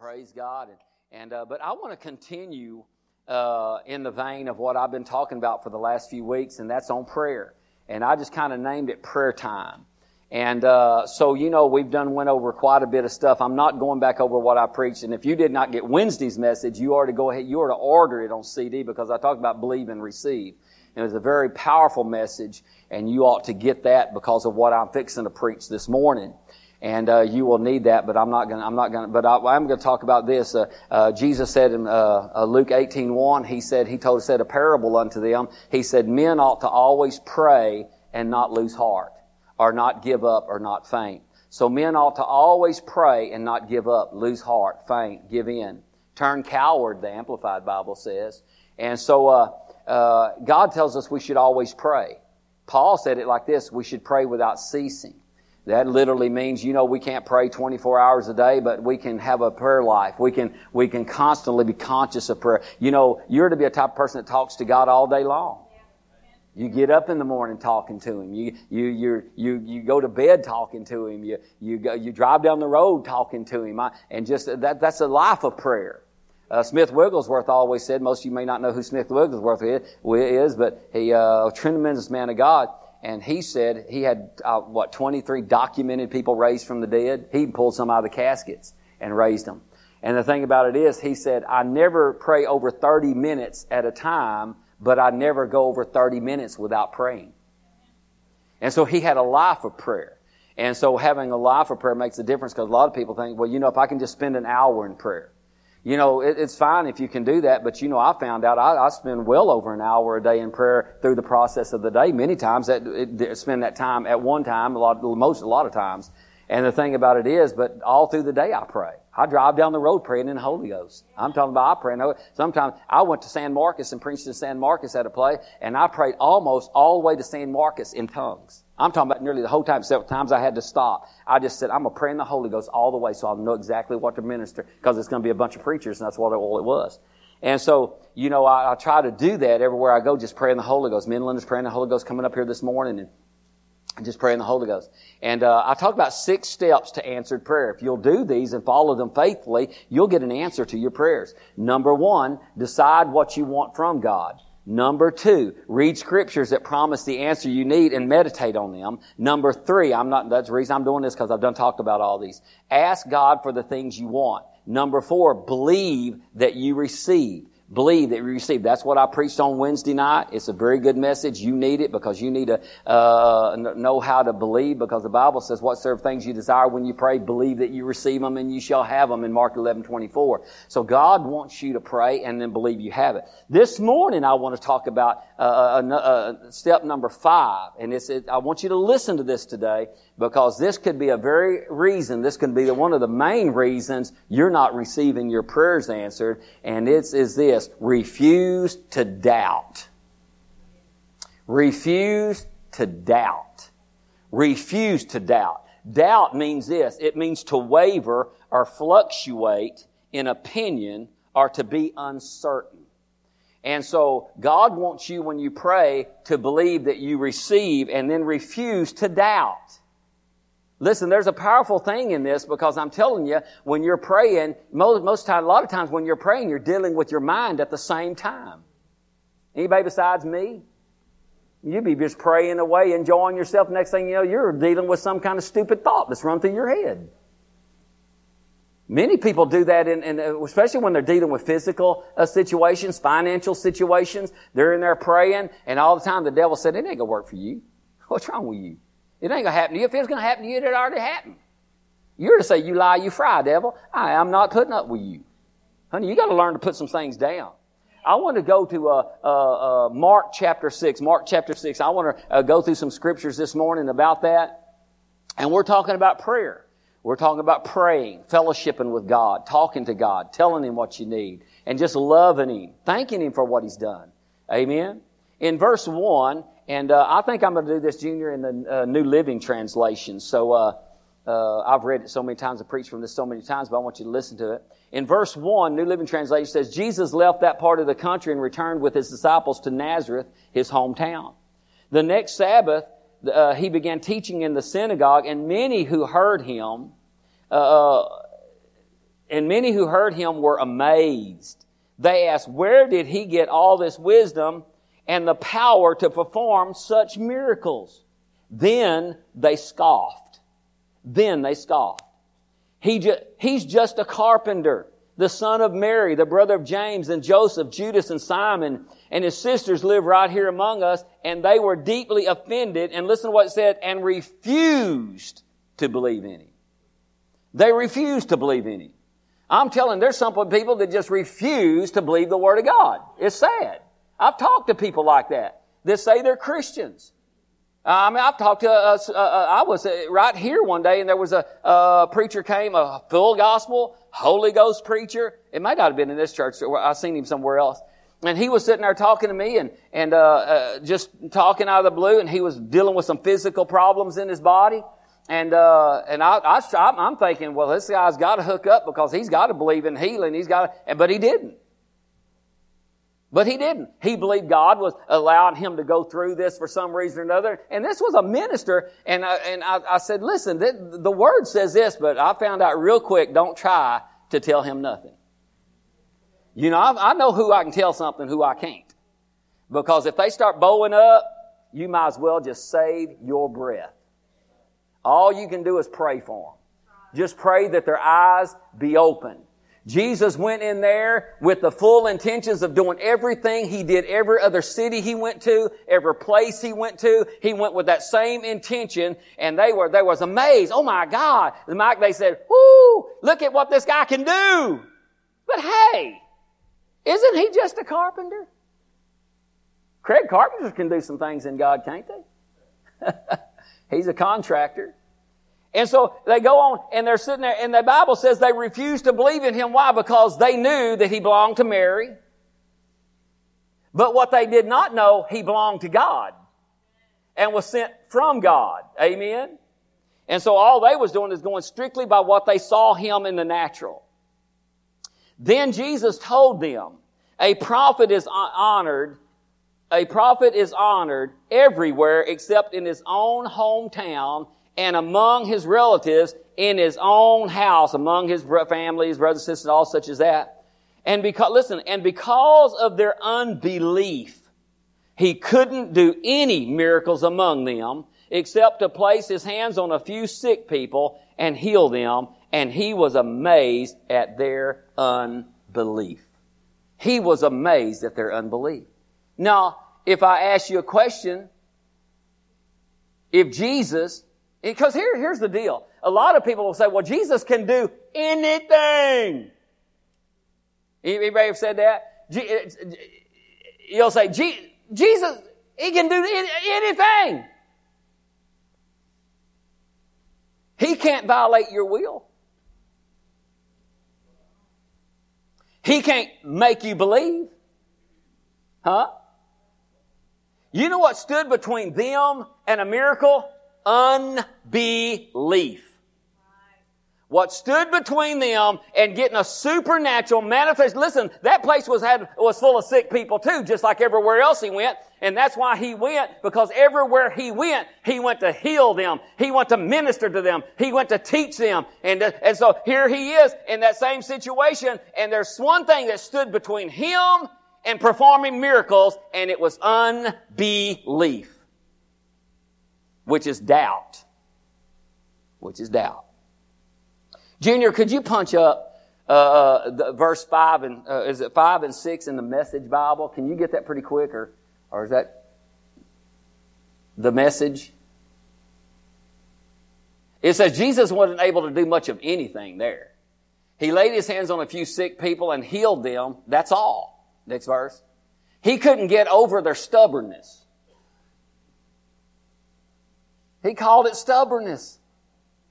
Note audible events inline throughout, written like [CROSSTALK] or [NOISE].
Praise God. And, and uh, but I want to continue uh, in the vein of what I've been talking about for the last few weeks, and that's on prayer. And I just kind of named it prayer time. And uh, so, you know, we've done went over quite a bit of stuff. I'm not going back over what I preached. And if you did not get Wednesday's message, you are to go ahead. You are to order it on CD because I talked about believe and receive. And it was a very powerful message, and you ought to get that because of what I'm fixing to preach this morning and uh, you will need that. But I'm not going. I'm not going. But I, am going to talk about this. Uh, uh, Jesus said in uh, uh, Luke 18:1, he said he told said a parable unto them. He said men ought to always pray and not lose heart, or not give up, or not faint. So men ought to always pray and not give up, lose heart, faint, give in, turn coward. The Amplified Bible says. And so uh, God tells us we should always pray. Paul said it like this: we should pray without ceasing. That literally means, you know, we can't pray 24 hours a day, but we can have a prayer life. We can, we can constantly be conscious of prayer. You know, you're to be a type of person that talks to God all day long. You get up in the morning talking to Him. You, you, you, you, you go to bed talking to Him. You, you, go, you drive down the road talking to Him. And just, that, that's a life of prayer. Uh, Smith Wigglesworth always said, most of you may not know who Smith Wigglesworth is, is but he, uh, a tremendous man of God and he said he had uh, what 23 documented people raised from the dead. He pulled some out of the caskets and raised them. And the thing about it is, he said, I never pray over 30 minutes at a time, but I never go over 30 minutes without praying. And so he had a life of prayer. And so having a life of prayer makes a difference because a lot of people think, well, you know, if I can just spend an hour in prayer, you know, it, it's fine if you can do that, but you know, I found out I, I, spend well over an hour a day in prayer through the process of the day. Many times, that it, spend that time at one time, a lot, most, a lot of times. And the thing about it is, but all through the day I pray. I drive down the road praying in the Holy Ghost. I'm talking about I pray. Sometimes I went to San Marcos and preached in San Marcos at a play, and I prayed almost all the way to San Marcos in tongues. I'm talking about nearly the whole time. Several times I had to stop. I just said, I'm going to pray in the Holy Ghost all the way so I'll know exactly what to minister because it's going to be a bunch of preachers and that's what all it was. And so, you know, I, I, try to do that everywhere I go, just pray in the Holy Ghost. Midland is praying the Holy Ghost coming up here this morning and just praying the Holy Ghost. And uh, I talk about six steps to answered prayer. If you'll do these and follow them faithfully, you'll get an answer to your prayers. Number one, decide what you want from God. Number two, read scriptures that promise the answer you need and meditate on them. Number three, I'm not, that's the reason I'm doing this because I've done talked about all these. Ask God for the things you want. Number four, believe that you receive believe that you receive. That's what I preached on Wednesday night. It's a very good message. You need it because you need to uh, know how to believe because the Bible says whatsoever things you desire when you pray, believe that you receive them and you shall have them in Mark 11, 24. So God wants you to pray and then believe you have it. This morning I want to talk about uh, uh, uh step number five and it's, it, I want you to listen to this today because this could be a very reason, this could be the, one of the main reasons you're not receiving your prayers answered, and it's is this, refuse to doubt. Refuse to doubt. Refuse to doubt. Doubt means this, it means to waver or fluctuate in opinion or to be uncertain. And so God wants you when you pray to believe that you receive and then refuse to doubt. Listen, there's a powerful thing in this because I'm telling you, when you're praying, most, most time, a lot of times when you're praying, you're dealing with your mind at the same time. Anybody besides me? You'd be just praying away, enjoying yourself. Next thing you know, you're dealing with some kind of stupid thought that's run through your head. Many people do that, in, in especially when they're dealing with physical uh, situations, financial situations. They're in there praying, and all the time the devil said, "It ain't gonna work for you. What's wrong with you?" It ain't going to happen to you. If it's going to happen to you, it already happened. You're to say, you lie, you fry, devil. I am not putting up with you. Honey, you got to learn to put some things down. I want to go to uh, uh, uh, Mark chapter 6. Mark chapter 6. I want to uh, go through some scriptures this morning about that. And we're talking about prayer. We're talking about praying, fellowshipping with God, talking to God, telling Him what you need, and just loving Him, thanking Him for what He's done. Amen. In verse 1, and uh, I think I'm going to do this, Junior, in the uh, New Living Translation. So uh, uh, I've read it so many times, I've preached from this so many times, but I want you to listen to it. In verse 1, New Living Translation says, Jesus left that part of the country and returned with his disciples to Nazareth, his hometown. The next Sabbath, uh, he began teaching in the synagogue, and many who heard him, uh, And many who heard him were amazed. They asked, where did he get all this wisdom and the power to perform such miracles? Then they scoffed. Then they scoffed. He ju- he's just a carpenter, the son of Mary, the brother of James and Joseph, Judas and Simon, and his sisters live right here among us, and they were deeply offended, and listen to what it said, and refused to believe in him. They refused to believe in him. I'm telling there's some people that just refuse to believe the Word of God. It's sad. I've talked to people like that that say they're Christians. I mean, I've talked to, uh, uh, I was uh, right here one day and there was a uh, preacher came, a full gospel, Holy Ghost preacher. It might not have been in this church. I've seen him somewhere else. And he was sitting there talking to me and, and, uh, uh, just talking out of the blue and he was dealing with some physical problems in his body. And, uh, and I, I, I'm thinking, well, this guy's got to hook up because he's got to believe in healing. He's got but he didn't. But he didn't. He believed God was allowing him to go through this for some reason or another. And this was a minister. And I, and I, I said, listen, the, the word says this, but I found out real quick, don't try to tell him nothing. You know, I, I know who I can tell something, who I can't. Because if they start bowing up, you might as well just save your breath. All you can do is pray for them. Just pray that their eyes be open Jesus went in there with the full intentions of doing everything he did every other city he went to, every place he went to. He went with that same intention and they were, they was amazed. Oh my God. The Mike, they said, whoo, look at what this guy can do. But hey, isn't he just a carpenter? Craig carpenters can do some things in God, can't they? [LAUGHS] He's a contractor. And so they go on and they're sitting there and the Bible says they refused to believe in him. Why? Because they knew that he belonged to Mary. But what they did not know, he belonged to God and was sent from God. Amen. And so all they was doing is going strictly by what they saw him in the natural. Then Jesus told them, a prophet is honored, a prophet is honored everywhere except in his own hometown and among his relatives in his own house, among his families, brothers, sisters, all such as that. And because, listen, and because of their unbelief, he couldn't do any miracles among them except to place his hands on a few sick people and heal them. And he was amazed at their unbelief. He was amazed at their unbelief. Now, if I ask you a question, if Jesus because here, here's the deal. A lot of people will say, well, Jesus can do anything. Anybody have said that? Eh, you'll say, Jesus, He can do anything. He can't violate your will. He can't make you believe. Huh? You know what stood between them and a miracle? Unbelief. What stood between them and getting a supernatural manifest. Listen, that place was had, was full of sick people too, just like everywhere else he went. And that's why he went, because everywhere he went, he went to heal them. He went to minister to them. He went to teach them. And, uh, and so here he is in that same situation. And there's one thing that stood between him and performing miracles, and it was unbelief which is doubt. Which is doubt. Junior, could you punch up uh, uh, the, verse five and uh, is it five and six in the Message Bible? Can you get that pretty quick, or or is that the message? It says Jesus wasn't able to do much of anything there. He laid his hands on a few sick people and healed them. That's all. Next verse. He couldn't get over their stubbornness. He called it stubbornness.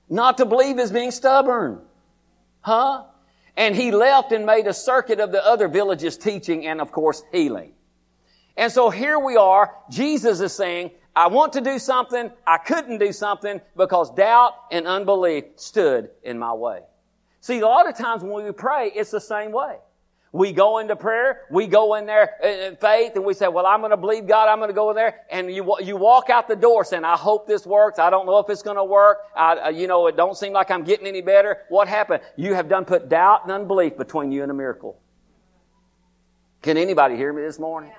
Not to believe is being stubborn. Huh? And he left and made a circuit of the other villages teaching and of course healing. And so here we are. Jesus is saying, I want to do something. I couldn't do something because doubt and unbelief stood in my way. See, a lot of times when we pray, it's the same way. We go into prayer, we go in there in faith, and we say, well, I'm going to believe God, I'm going to go in there, and you, you walk out the door saying, I hope this works, I don't know if it's going to work, I, uh, you know, it don't seem like I'm getting any better. What happened? You have done put doubt and unbelief between you and a miracle. Can anybody hear me this morning?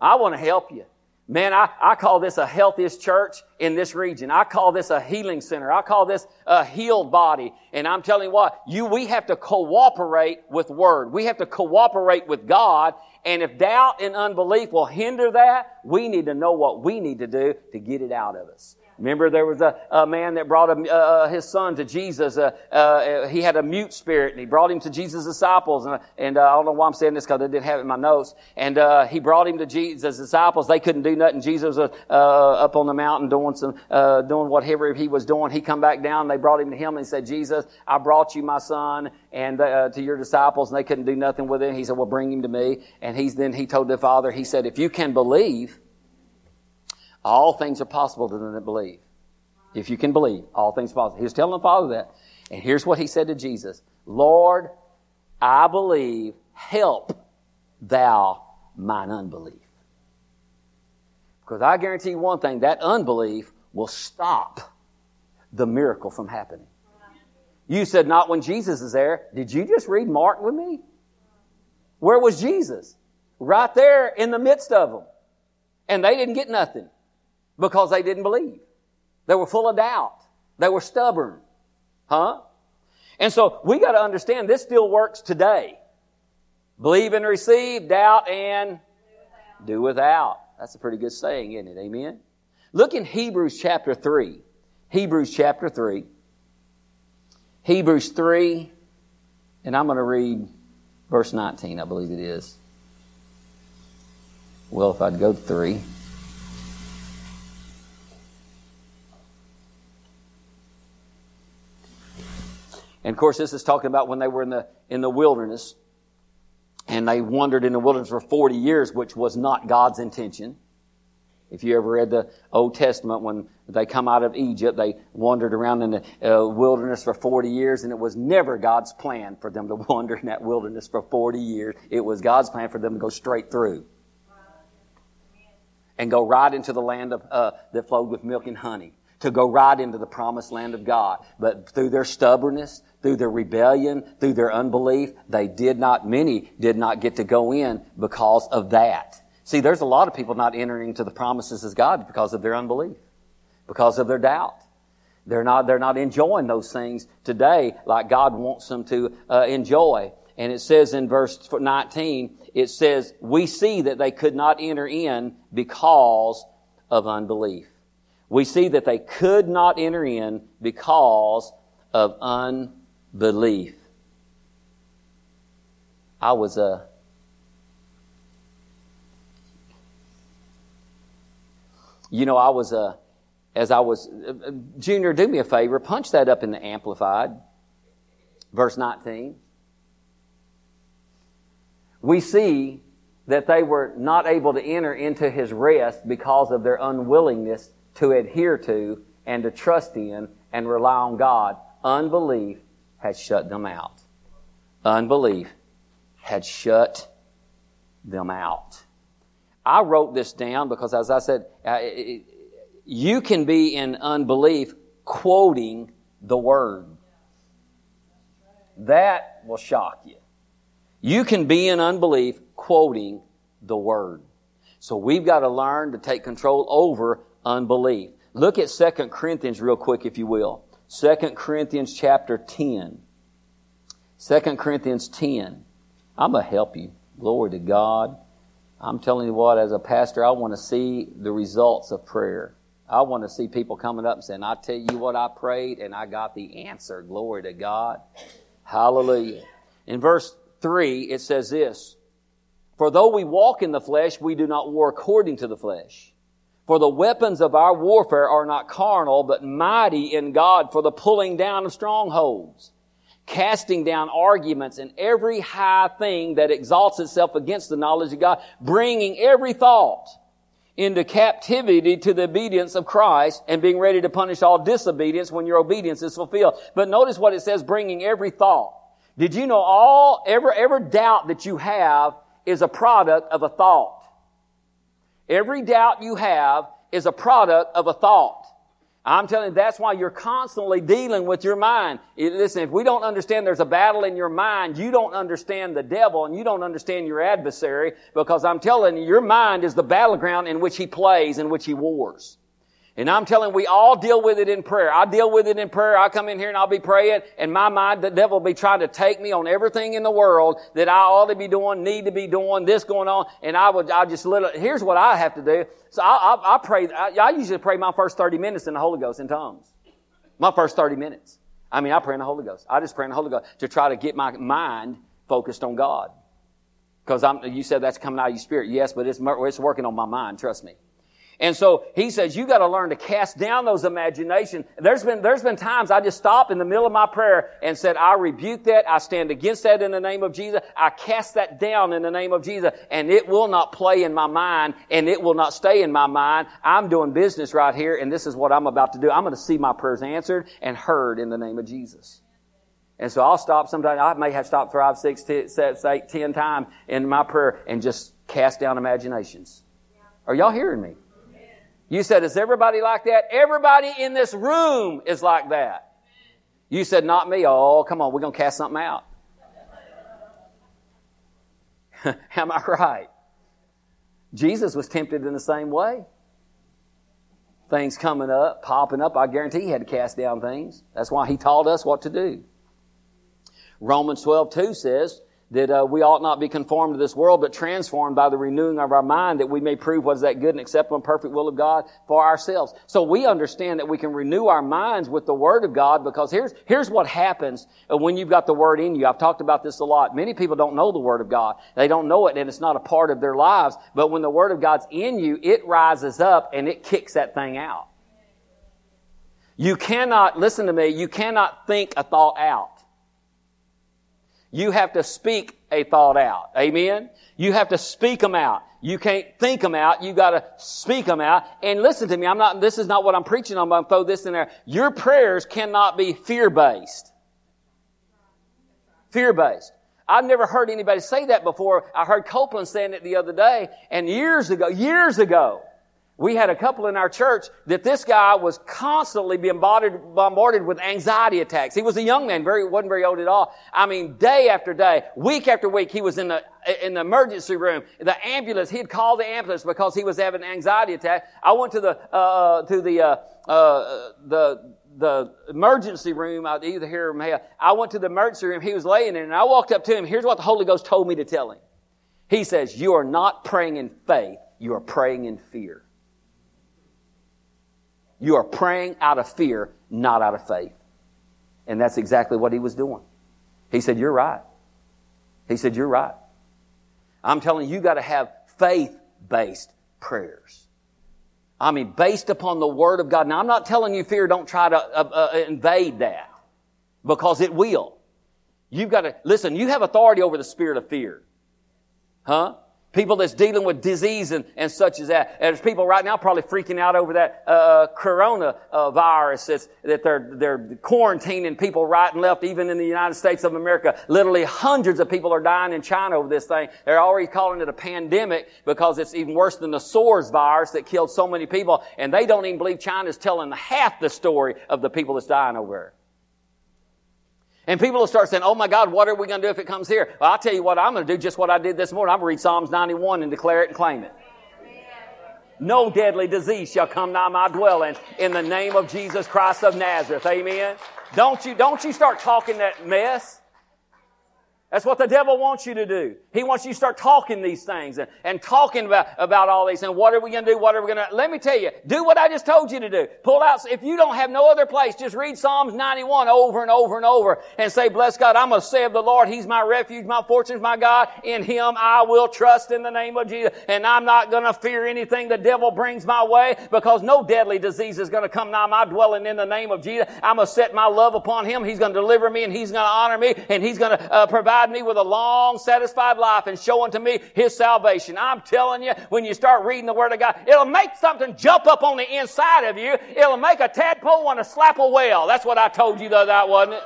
I want to help you. Man, I, I call this a healthiest church in this region. I call this a healing center. I call this a healed body. And I'm telling you what, you, we have to cooperate with Word. We have to cooperate with God. And if doubt and unbelief will hinder that, we need to know what we need to do to get it out of us. Remember, there was a, a man that brought a, uh, his son to Jesus. Uh, uh, he had a mute spirit, and he brought him to Jesus' disciples. And, and uh, I don't know why I'm saying this because I didn't have it in my notes. And uh, he brought him to Jesus' disciples. They couldn't do nothing. Jesus was uh, up on the mountain doing some doing whatever he was doing. He come back down. They brought him to him and said, "Jesus, I brought you my son and to your disciples, and they couldn't do nothing with him." He said, "Well, bring him to me." And he's then he told the father, he said, "If you can believe." All things are possible to them that believe. If you can believe, all things possible. He was telling the Father that. And here's what he said to Jesus Lord, I believe, help thou mine unbelief. Because I guarantee you one thing that unbelief will stop the miracle from happening. You said, not when Jesus is there. Did you just read Mark with me? Where was Jesus? Right there in the midst of them. And they didn't get nothing because they didn't believe. They were full of doubt. They were stubborn. Huh? And so we got to understand this still works today. Believe and receive, doubt and do without. That's a pretty good saying, isn't it? Amen. Look in Hebrews chapter 3. Hebrews chapter 3. Hebrews 3, and I'm going to read verse 19, I believe it is. Well, if I'd go to 3. And of course, this is talking about when they were in the, in the wilderness. And they wandered in the wilderness for 40 years, which was not God's intention. If you ever read the Old Testament, when they come out of Egypt, they wandered around in the uh, wilderness for 40 years, and it was never God's plan for them to [LAUGHS] wander in that wilderness for 40 years. It was God's plan for them to go straight through and go right into the land of, uh, that flowed with milk and honey, to go right into the promised land of God. But through their stubbornness, through their rebellion, through their unbelief, they did not, many did not get to go in because of that. See, there's a lot of people not entering into the promises of God because of their unbelief, because of their doubt. They're not, they're not enjoying those things today like God wants them to uh, enjoy. And it says in verse 19, it says, we see that they could not enter in because of unbelief. We see that they could not enter in because of unbelief. I was a uh, you know, I was a uh, as I was uh, Junior, do me a favor, punch that up in the amplified, verse 19. We see that they were not able to enter into his rest because of their unwillingness to adhere to and to trust in and rely on God. Unbelief had shut them out. Unbelief had shut them out. I wrote this down because, as I said, you can be in unbelief quoting the word. That will shock you. You can be in unbelief quoting the word. So we've got to learn to take control over unbelief. Look at 2 Corinthians real quick, if you will. 2 Corinthians chapter 10. 2 Corinthians 10. I'm going to help you. Glory to God. I'm telling you what, as a pastor, I want to see the results of prayer. I want to see people coming up and saying, I tell you what I prayed and I got the answer. Glory to God. Hallelujah. In verse 3, it says this For though we walk in the flesh, we do not war according to the flesh. For the weapons of our warfare are not carnal, but mighty in God for the pulling down of strongholds, casting down arguments and every high thing that exalts itself against the knowledge of God, bringing every thought into captivity to the obedience of Christ and being ready to punish all disobedience when your obedience is fulfilled. But notice what it says, bringing every thought. Did you know all, every, every doubt that you have is a product of a thought? Every doubt you have is a product of a thought. I'm telling you, that's why you're constantly dealing with your mind. Listen, if we don't understand there's a battle in your mind, you don't understand the devil and you don't understand your adversary because I'm telling you, your mind is the battleground in which he plays, in which he wars. And I'm telling we all deal with it in prayer. I deal with it in prayer. I come in here and I'll be praying and my mind, the devil will be trying to take me on everything in the world that I ought to be doing, need to be doing, this going on. And I would, I just little, here's what I have to do. So I, I, I pray, I, I usually pray my first 30 minutes in the Holy Ghost in tongues. My first 30 minutes. I mean, I pray in the Holy Ghost. I just pray in the Holy Ghost to try to get my mind focused on God. Because I'm, you said that's coming out of your spirit. Yes, but it's, it's working on my mind. Trust me. And so he says, you got to learn to cast down those imaginations. There's been, there's been times I just stopped in the middle of my prayer and said, I rebuke that. I stand against that in the name of Jesus. I cast that down in the name of Jesus and it will not play in my mind and it will not stay in my mind. I'm doing business right here and this is what I'm about to do. I'm going to see my prayers answered and heard in the name of Jesus. And so I'll stop sometimes. I may have stopped five, six, seven, eight, ten times in my prayer and just cast down imaginations. Are y'all hearing me? You said, is everybody like that? Everybody in this room is like that. You said, not me. Oh, come on, we're going to cast something out. [LAUGHS] Am I right? Jesus was tempted in the same way. Things coming up, popping up. I guarantee he had to cast down things. That's why he taught us what to do. Romans 12, 2 says, that uh, we ought not be conformed to this world, but transformed by the renewing of our mind, that we may prove what is that good and acceptable and perfect will of God for ourselves. So we understand that we can renew our minds with the Word of God, because here's here's what happens when you've got the Word in you. I've talked about this a lot. Many people don't know the Word of God; they don't know it, and it's not a part of their lives. But when the Word of God's in you, it rises up and it kicks that thing out. You cannot listen to me. You cannot think a thought out. You have to speak a thought out. Amen? You have to speak them out. You can't think them out. You gotta speak them out. And listen to me, I'm not, this is not what I'm preaching on, but I'm throw this in there. Your prayers cannot be fear-based. Fear-based. I've never heard anybody say that before. I heard Copeland saying it the other day, and years ago, years ago, we had a couple in our church that this guy was constantly being bombarded, bombarded with anxiety attacks. He was a young man, very, wasn't very old at all. I mean, day after day, week after week, he was in the, in the emergency room. The ambulance, he'd call the ambulance because he was having an anxiety attack. I went to the, uh, to the, uh, uh, the, the emergency room, I either hear him, I went to the emergency room, he was laying in, and I walked up to him. Here's what the Holy Ghost told me to tell him. He says, you are not praying in faith, you are praying in fear. You are praying out of fear, not out of faith. And that's exactly what he was doing. He said, You're right. He said, You're right. I'm telling you, you got to have faith based prayers. I mean, based upon the Word of God. Now, I'm not telling you fear, don't try to uh, uh, invade that because it will. You've got to, listen, you have authority over the spirit of fear. Huh? People that's dealing with disease and, and such as that. And there's people right now probably freaking out over that uh, corona uh, virus that's, that they're, they're quarantining people right and left, even in the United States of America. Literally hundreds of people are dying in China over this thing. They're already calling it a pandemic because it's even worse than the SARS virus that killed so many people. And they don't even believe China's telling half the story of the people that's dying over there. And people will start saying, oh my God, what are we going to do if it comes here? Well, I'll tell you what I'm going to do, just what I did this morning. I'm going to read Psalms 91 and declare it and claim it. No deadly disease shall come nigh my dwelling in the name of Jesus Christ of Nazareth. Amen. Don't you, don't you start talking that mess. That's what the devil wants you to do. He wants you to start talking these things and, and talking about, about all these and What are we going to do? What are we going to, let me tell you, do what I just told you to do. Pull out, if you don't have no other place, just read Psalms 91 over and over and over and say, bless God, I'm going to say of the Lord, He's my refuge, my fortune, my God. In Him I will trust in the name of Jesus. And I'm not going to fear anything the devil brings my way because no deadly disease is going to come nigh my dwelling in the name of Jesus. I'm going to set my love upon Him. He's going to deliver me and He's going to honor me and He's going to uh, provide provide me with a long, satisfied life and show unto me His salvation. I'm telling you, when you start reading the Word of God, it'll make something jump up on the inside of you. It'll make a tadpole want to slap a whale. That's what I told you other night, wasn't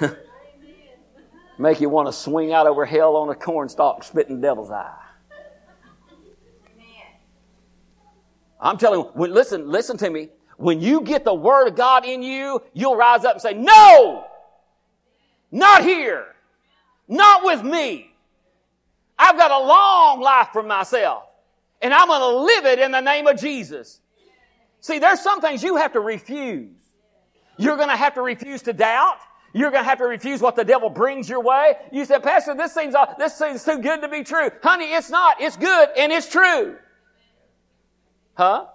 it? [LAUGHS] Make you want to swing out over hell on a cornstalk, spitting devil's eye. I'm telling you, listen, listen to me. When you get the Word of God in you, you'll rise up and say, No! Not here! Not with me! I've got a long life for myself. And I'm going to live it in the name of Jesus. See, there's some things you have to refuse. You're going to have to refuse to doubt. You're going to have to refuse what the devil brings your way. You said, Pastor, this seems, uh, this seems too good to be true. Honey, it's not. It's good and it's true. Huh?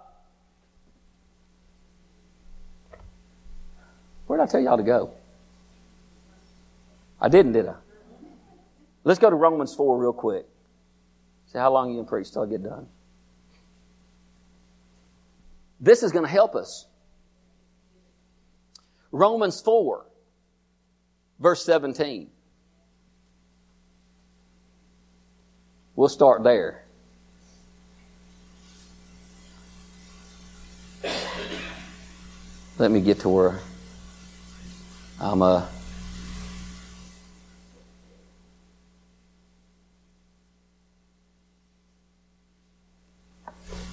Where did I tell y'all to go? I didn't, did I? Let's go to Romans 4 real quick. See how long you can preach till I get done. This is going to help us. Romans 4, verse 17. We'll start there. Let me get to where I'm uh,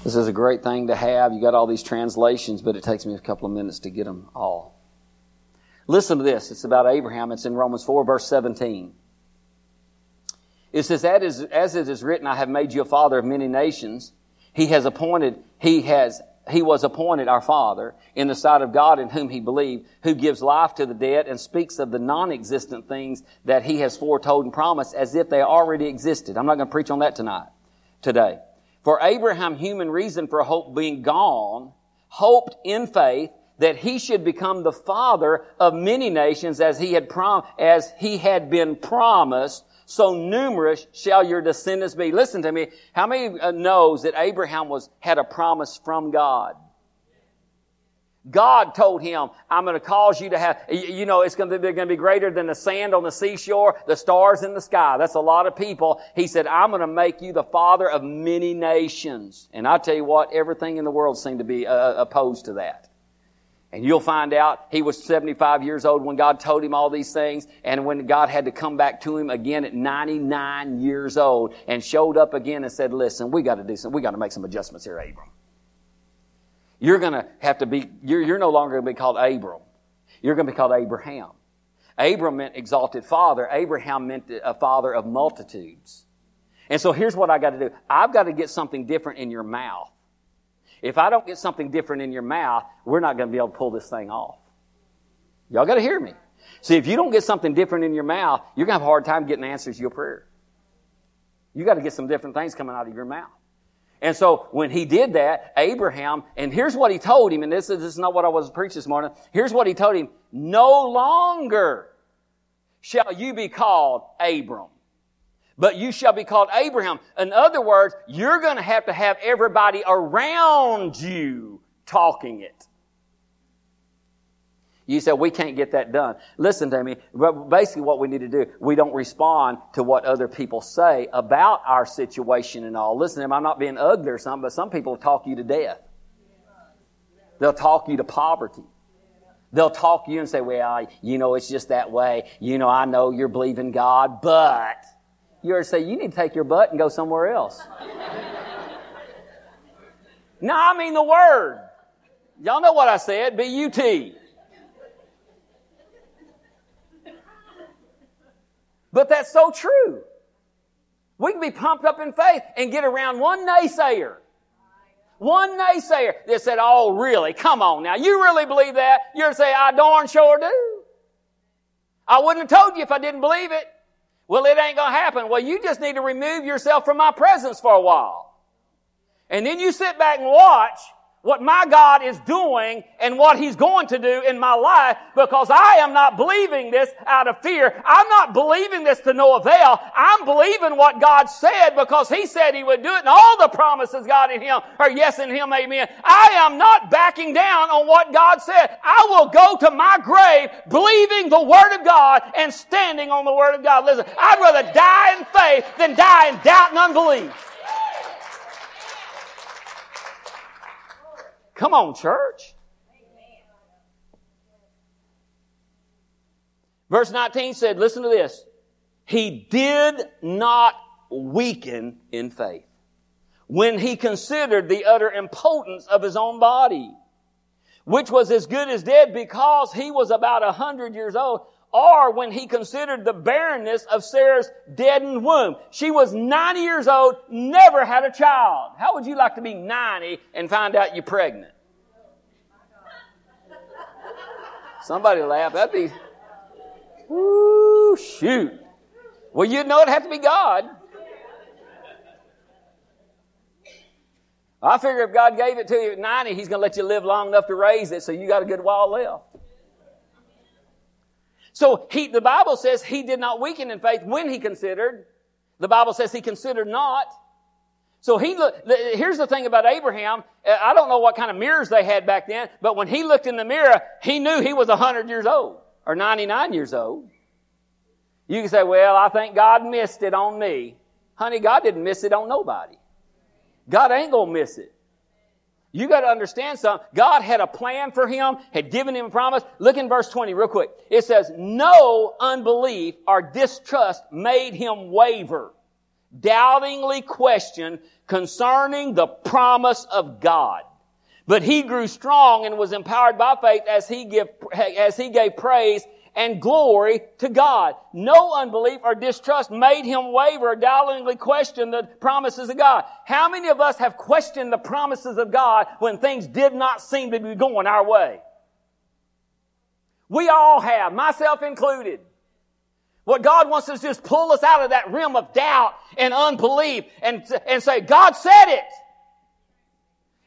This is a great thing to have. You got all these translations, but it takes me a couple of minutes to get them all. Listen to this. It's about Abraham. It's in Romans 4, verse 17. It says, As it is written, I have made you a father of many nations. He has appointed, he has he was appointed our Father in the sight of God in whom he believed, who gives life to the dead and speaks of the non-existent things that he has foretold and promised as if they already existed. I'm not going to preach on that tonight, today. For Abraham, human reason for hope being gone, hoped in faith that he should become the father of many nations as he had prom- as he had been promised so numerous shall your descendants be. Listen to me. How many uh, knows that Abraham was, had a promise from God? God told him, I'm going to cause you to have, you know, it's going to, they're going to be greater than the sand on the seashore, the stars in the sky. That's a lot of people. He said, I'm going to make you the father of many nations. And I tell you what, everything in the world seemed to be uh, opposed to that. And you'll find out he was 75 years old when God told him all these things. And when God had to come back to him again at 99 years old and showed up again and said, listen, we got to do some, we got to make some adjustments here, Abram. You're going to have to be, you're, you're no longer going to be called Abram. You're going to be called Abraham. Abram meant exalted father. Abraham meant a father of multitudes. And so here's what I got to do. I've got to get something different in your mouth. If I don't get something different in your mouth, we're not going to be able to pull this thing off. Y'all got to hear me. See, if you don't get something different in your mouth, you're going to have a hard time getting answers to your prayer. You got to get some different things coming out of your mouth. And so when he did that, Abraham, and here's what he told him, and this is, this is not what I was preaching this morning. Here's what he told him. No longer shall you be called Abram but you shall be called Abraham. In other words, you're going to have to have everybody around you talking it. You say, we can't get that done. Listen to me. Basically what we need to do, we don't respond to what other people say about our situation and all. Listen to me, I'm not being ugly or something, but some people talk you to death. They'll talk you to poverty. They'll talk you and say, well, you know, it's just that way. You know, I know you're believing God, but you to say, you need to take your butt and go somewhere else. no, I mean the word. Y'all know what I said, B-U-T. But that's so true. We can be pumped up in faith and get around one naysayer. One naysayer that said, oh really, come on now, you really believe that? You're to say, I darn sure do. I wouldn't have told you if I didn't believe it. Well, it ain't going to happen. Well, you just need to remove yourself from my presence for a while. And then you sit back and watch what my God is doing and what He's going to do in my life because I am not believing this out of fear. I'm not believing this to no avail. I'm believing what God said because He said He would do it and all the promises God in Him are yes in Him, amen. I am not backing down on what God said. I will go to my grave believing the Word of God and standing on the Word of God. Listen, I'd rather die in faith than die in doubt and unbelief. Come on, church. Verse 19 said, listen to this. He did not weaken in faith when he considered the utter impotence of his own body, which was as good as dead because he was about a hundred years old, or when he considered the barrenness of Sarah's deadened womb. She was 90 years old, never had a child. How would you like to be 90 and find out you're pregnant? Somebody laugh. That'd be, whoo, shoot. Well, you'd know it'd have to be God. I figure if God gave it to you at 90, He's going to let you live long enough to raise it, so you got a good while left. So he, the Bible says he did not weaken in faith when he considered. The Bible says he considered not. So he here's the thing about Abraham. Uh, I don't know what kind of mirrors they had back then, but when he looked in the mirror, he knew he was 100 years old or 99 years old. You can say, well, I think God missed it on me. Honey, God didn't miss it on nobody. God ain't gonna miss it. You got to understand something. God had a plan for him, had given him a promise. Look in verse 20 real quick. It says, no unbelief or distrust made him waver, doubtingly question concerning the promise of God. But he grew strong and was empowered by faith as he, give, as he gave praise and glory to God. No unbelief or distrust made him waver or doubtingly question the promises of God. How many of us have questioned the promises of God when things did not seem to be going our way? We all have, myself included. What God wants to just pull us out of that realm of doubt and unbelief and, and say, God said it.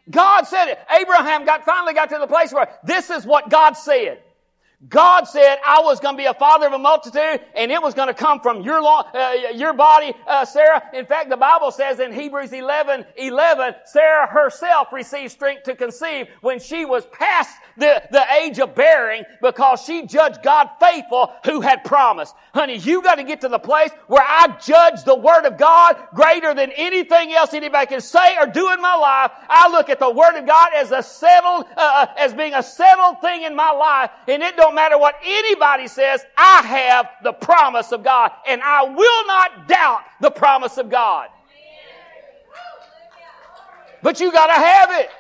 God said it. Abraham got, finally got to the place where this is what God said. God said I was going to be a father of a multitude and it was going to come from your, law, uh, your body, uh, Sarah. In fact, the Bible says in Hebrews 11, 11, Sarah herself received strength to conceive when she was past the, the age of bearing because she judged God faithful who had promised. Honey, you got to get to the place where I judge the Word of God greater than anything else anybody can say or do in my life. I look at the Word of God as a settled, uh, uh as being a settled thing in my life and it don't matter what anybody says, I have the promise of God and I will not doubt the promise of God. But you gotta have it.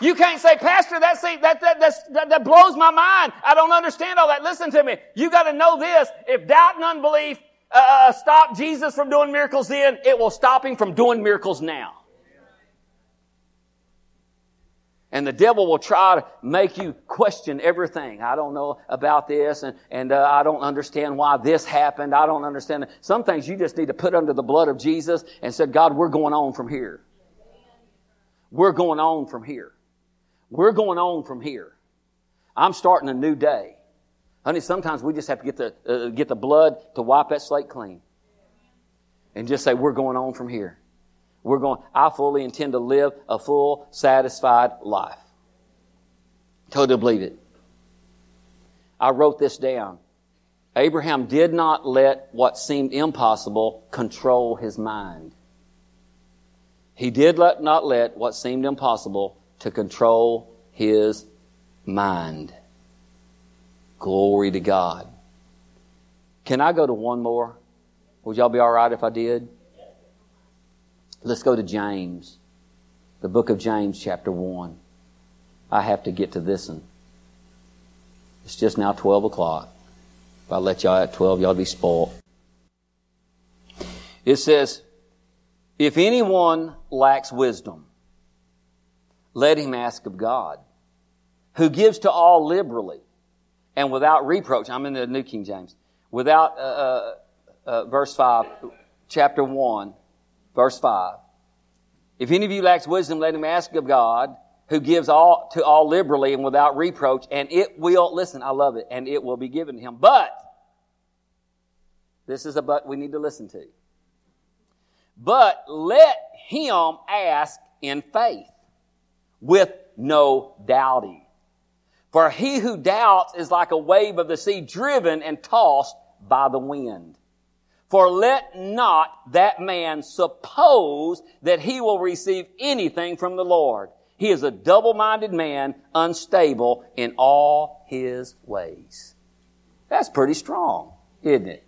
You can't say, Pastor, that, that, that, that, that blows my mind. I don't understand all that. Listen to me. You gotta know this. If doubt and unbelief uh, uh stop Jesus from doing miracles then, it will stop him from doing miracles now. And the devil will try to make you question everything. I don't know about this, and, and uh, I don't understand why this happened. I don't understand. Some things you just need to put under the blood of Jesus and say, God, we're going on from here. We're going on from here. We're going on from here. I'm starting a new day. Honey, sometimes we just have to get the, uh, get the blood to wipe that slate clean. And just say, we're going on from here. We're going, I fully intend to live a full, satisfied life. Totally believe it. I wrote this down. Abraham did not let what seemed impossible control his mind. He did let, not let what seemed impossible to control his mind. Glory to God. Can I go to one more? Would y'all be all right if I did? Let's go to James, the book of James, chapter 1. I have to get to this one. It's just now 12 o'clock. If I let y'all at 12, y'all be spoiled. It says, If anyone lacks wisdom, let him ask of God, who gives to all liberally and without reproach. I'm in the New King James. Without, uh, uh, uh, verse 5, chapter 1 Verse 5. If any of you lacks wisdom, let him ask of God, who gives all to all liberally and without reproach, and it will, listen, I love it, and it will be given to him. But, this is a but we need to listen to. But let him ask in faith, with no doubting. For he who doubts is like a wave of the sea driven and tossed by the wind. For let not that man suppose that he will receive anything from the Lord. He is a double-minded man, unstable in all his ways. That's pretty strong, isn't it?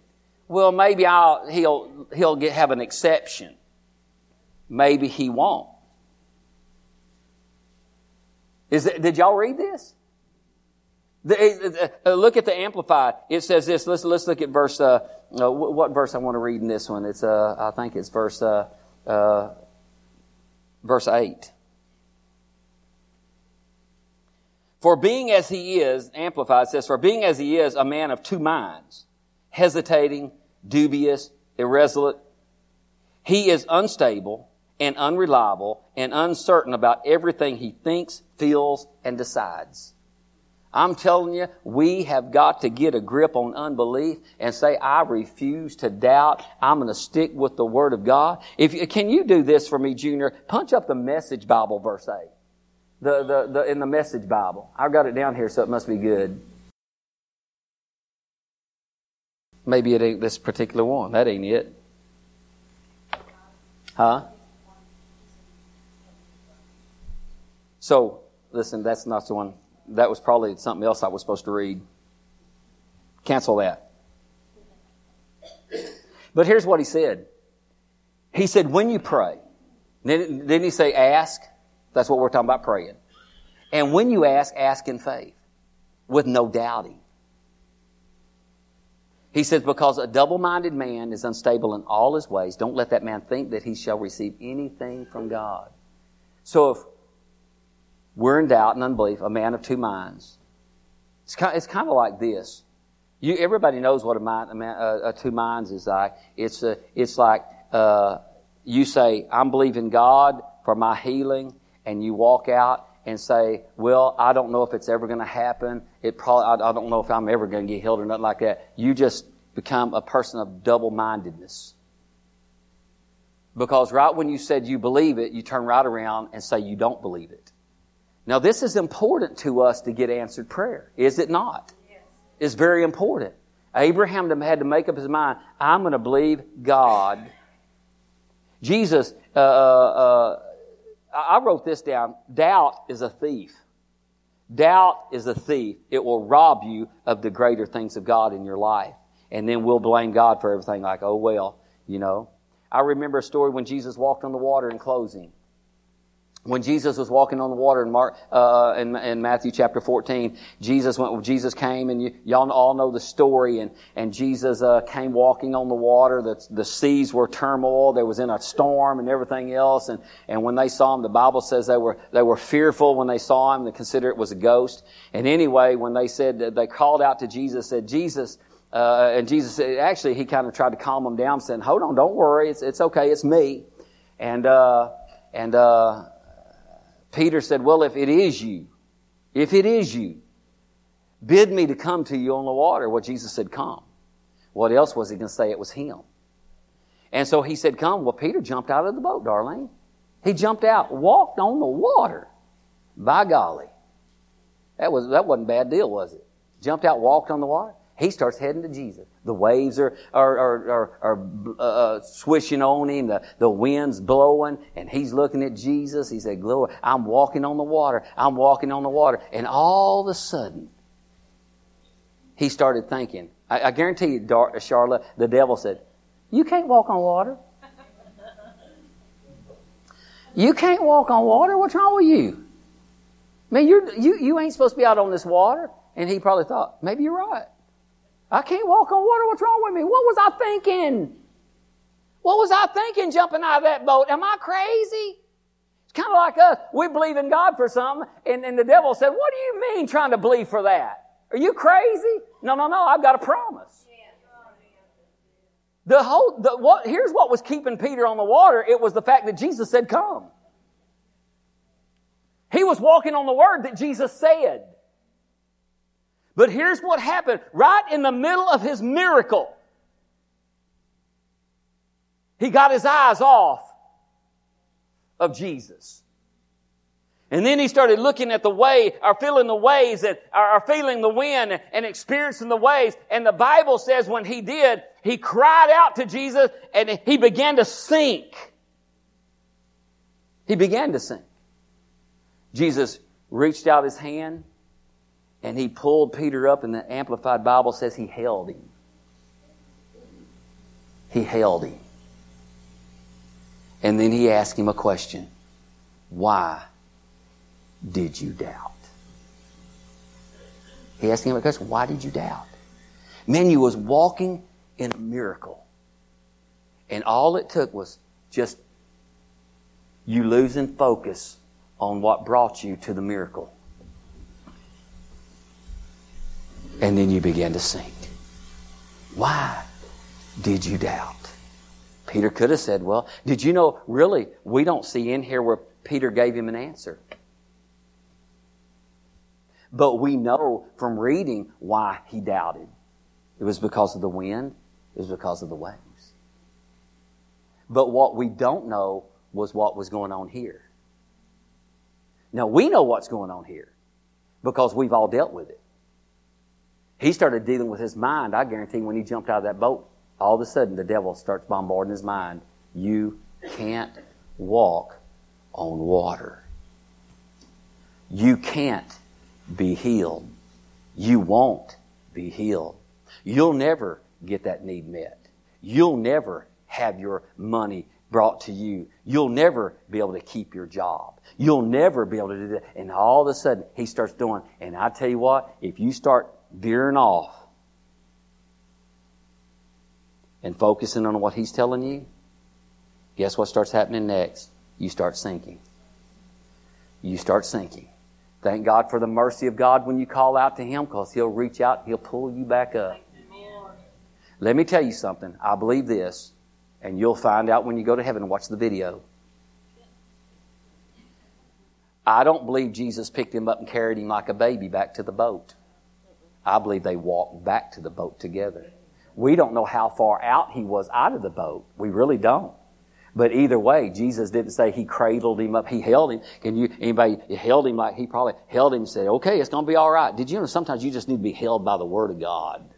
Well, maybe I'll, he'll, he'll get, have an exception. Maybe he won't. Is it, did y'all read this? The, uh, look at the Amplified. It says this. Let's, let's look at verse, uh, uh, what verse I want to read in this one. It's, uh, I think it's verse, uh, uh, verse 8. For being as he is, Amplified says, for being as he is a man of two minds, hesitating, dubious, irresolute, he is unstable and unreliable and uncertain about everything he thinks, feels, and decides. I'm telling you, we have got to get a grip on unbelief and say, I refuse to doubt. I'm going to stick with the Word of God. If you, can you do this for me, Junior? Punch up the Message Bible, verse 8. The, the, the, in the Message Bible. I've got it down here, so it must be good. Maybe it ain't this particular one. That ain't it. Huh? So, listen, that's not the one that was probably something else I was supposed to read. Cancel that. But here's what he said. He said, when you pray, didn't he say ask? That's what we're talking about praying. And when you ask, ask in faith with no doubting. He says, because a double-minded man is unstable in all his ways, don't let that man think that he shall receive anything from God. So if we're in doubt and unbelief, a man of two minds. It's kind, it's kind of like this. You, everybody knows what a, mind, a, man, a, a two minds is like. It's, a, it's like uh, you say, I'm believing God for my healing, and you walk out and say, well, I don't know if it's ever going to happen. It probably, I, I don't know if I'm ever going to get healed or nothing like that. You just become a person of double-mindedness. Because right when you said you believe it, you turn right around and say you don't believe it. Now, this is important to us to get answered prayer, is it not? Yes. It's very important. Abraham had to make up his mind I'm going to believe God. [LAUGHS] Jesus, uh, uh, uh, I wrote this down. Doubt is a thief. Doubt is a thief. It will rob you of the greater things of God in your life. And then we'll blame God for everything, like, oh, well, you know. I remember a story when Jesus walked on the water in closing when Jesus was walking on the water in Mark, uh, in, in, Matthew chapter 14, Jesus went, Jesus came and you, y'all all know the story and, and Jesus, uh, came walking on the water. The, the seas were turmoil. There was in a storm and everything else. And, and when they saw him, the Bible says they were, they were fearful when they saw him. They considered it was a ghost. And anyway, when they said, they called out to Jesus, said, Jesus, uh, and Jesus, actually, he kind of tried to calm them down, saying, hold on, don't worry. It's, it's okay. It's me. And, uh, and, uh, Peter said, Well, if it is you, if it is you, bid me to come to you on the water. Well, Jesus said, Come. What else was he going to say? It was him. And so he said, Come. Well, Peter jumped out of the boat, darling. He jumped out, walked on the water. By golly. That, was, that wasn't a bad deal, was it? Jumped out, walked on the water. He starts heading to Jesus. The waves are, are, are, are, are uh, uh, swishing on him. The, the wind's blowing and he's looking at Jesus. He said, glory, I'm walking on the water. I'm walking on the water. And all of a sudden, he started thinking, I, I guarantee you, Dar- Charlotte, the devil said, you can't walk on water. You can't walk on water? What's wrong with you? Man, you're, you, you ain't supposed to be out on this water. And he probably thought, maybe you're right. I can't walk on water. What's wrong with me? What was I thinking? What was I thinking jumping out of that boat? Am I crazy? It's kind of like us. We believe in God for something, and, and the devil said, What do you mean trying to believe for that? Are you crazy? No, no, no. I've got a promise. The whole, the, what, here's what was keeping Peter on the water. It was the fact that Jesus said, Come. He was walking on the word that Jesus said. But here's what happened right in the middle of his miracle. He got his eyes off of Jesus. And then he started looking at the way, or feeling the waves, and, or feeling the wind, and experiencing the waves. And the Bible says when he did, he cried out to Jesus, and he began to sink. He began to sink. Jesus reached out his hand, And he pulled Peter up, and the Amplified Bible says he held him. He held him. And then he asked him a question Why did you doubt? He asked him a question Why did you doubt? Man, you was walking in a miracle. And all it took was just you losing focus on what brought you to the miracle. And then you began to sink. Why did you doubt? Peter could have said, Well, did you know, really, we don't see in here where Peter gave him an answer. But we know from reading why he doubted. It was because of the wind, it was because of the waves. But what we don't know was what was going on here. Now, we know what's going on here because we've all dealt with it. He started dealing with his mind, I guarantee, when he jumped out of that boat. All of a sudden, the devil starts bombarding his mind. You can't walk on water. You can't be healed. You won't be healed. You'll never get that need met. You'll never have your money brought to you. You'll never be able to keep your job. You'll never be able to do that. And all of a sudden, he starts doing, and I tell you what, if you start veering off and focusing on what he's telling you, guess what starts happening next? You start sinking. You start sinking. Thank God for the mercy of God when you call out to him because he'll reach out, he'll pull you back up. Let me tell you something. I believe this, and you'll find out when you go to heaven and watch the video. I don't believe Jesus picked him up and carried him like a baby back to the boat. I believe they walked back to the boat together. We don't know how far out he was out of the boat. We really don't. But either way, Jesus didn't say he cradled him up. He held him. Can you, anybody held him like he probably held him and said, okay, it's going to be all right. Did you know sometimes you just need to be held by the Word of God?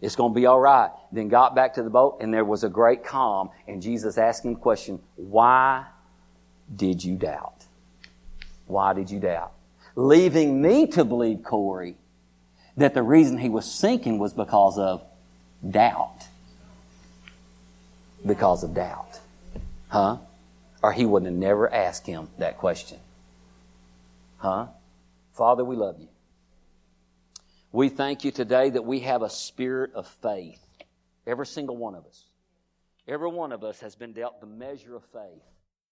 It's going to be all right. Then got back to the boat and there was a great calm and Jesus asked him the question, why did you doubt? Why did you doubt? Leaving me to believe, Corey, that the reason he was sinking was because of doubt. Because of doubt. Huh? Or he would have never asked him that question. Huh? Father, we love you. We thank you today that we have a spirit of faith. Every single one of us. Every one of us has been dealt the measure of faith.